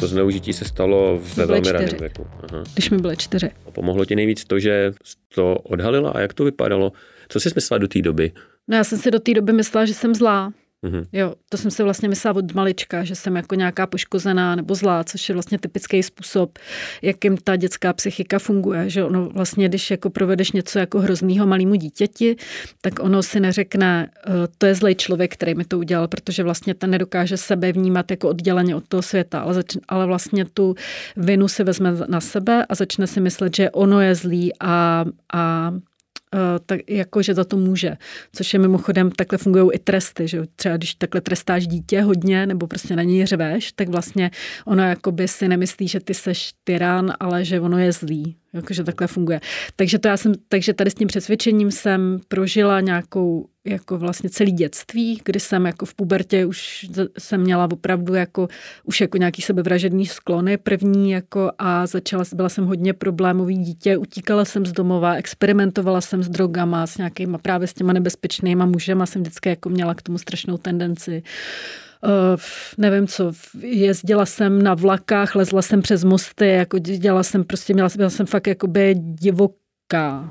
to zneužití se stalo ve velmi raném věku. Aha. Když mi byly čtyři. A pomohlo ti nejvíc to, že to odhalila a jak to vypadalo? Co jsi myslela do té doby? No já jsem si do té doby myslela, že jsem zlá, Mm-hmm. Jo, to jsem si vlastně myslela od malička, že jsem jako nějaká poškozená nebo zlá, což je vlastně typický způsob, jakým ta dětská psychika funguje. Že ono vlastně, když jako provedeš něco jako hroznýho malému dítěti, tak ono si neřekne, eh, to je zlej člověk, který mi to udělal, protože vlastně ten nedokáže sebe vnímat jako odděleně od toho světa, ale, začne, ale vlastně tu vinu si vezme na sebe a začne si myslet, že ono je zlý a, a tak jako, že za to může. Což je mimochodem, takhle fungují i tresty, že třeba když takhle trestáš dítě hodně, nebo prostě na něj řveš, tak vlastně ono jakoby si nemyslí, že ty seš tyran, ale že ono je zlý. Jakože takhle funguje. Takže, to já jsem, takže tady s tím přesvědčením jsem prožila nějakou jako vlastně celý dětství, kdy jsem jako v pubertě už jsem měla opravdu jako už jako nějaký sebevražedný sklony první jako a začala, byla jsem hodně problémový dítě, utíkala jsem z domova, experimentovala jsem s drogama, s nějakýma právě s těma nebezpečnýma mužema, jsem vždycky jako měla k tomu strašnou tendenci. Uh, nevím co, jezdila jsem na vlakách, lezla jsem přes mosty, jako dělala jsem prostě, měla, byla jsem fakt jakoby divoká.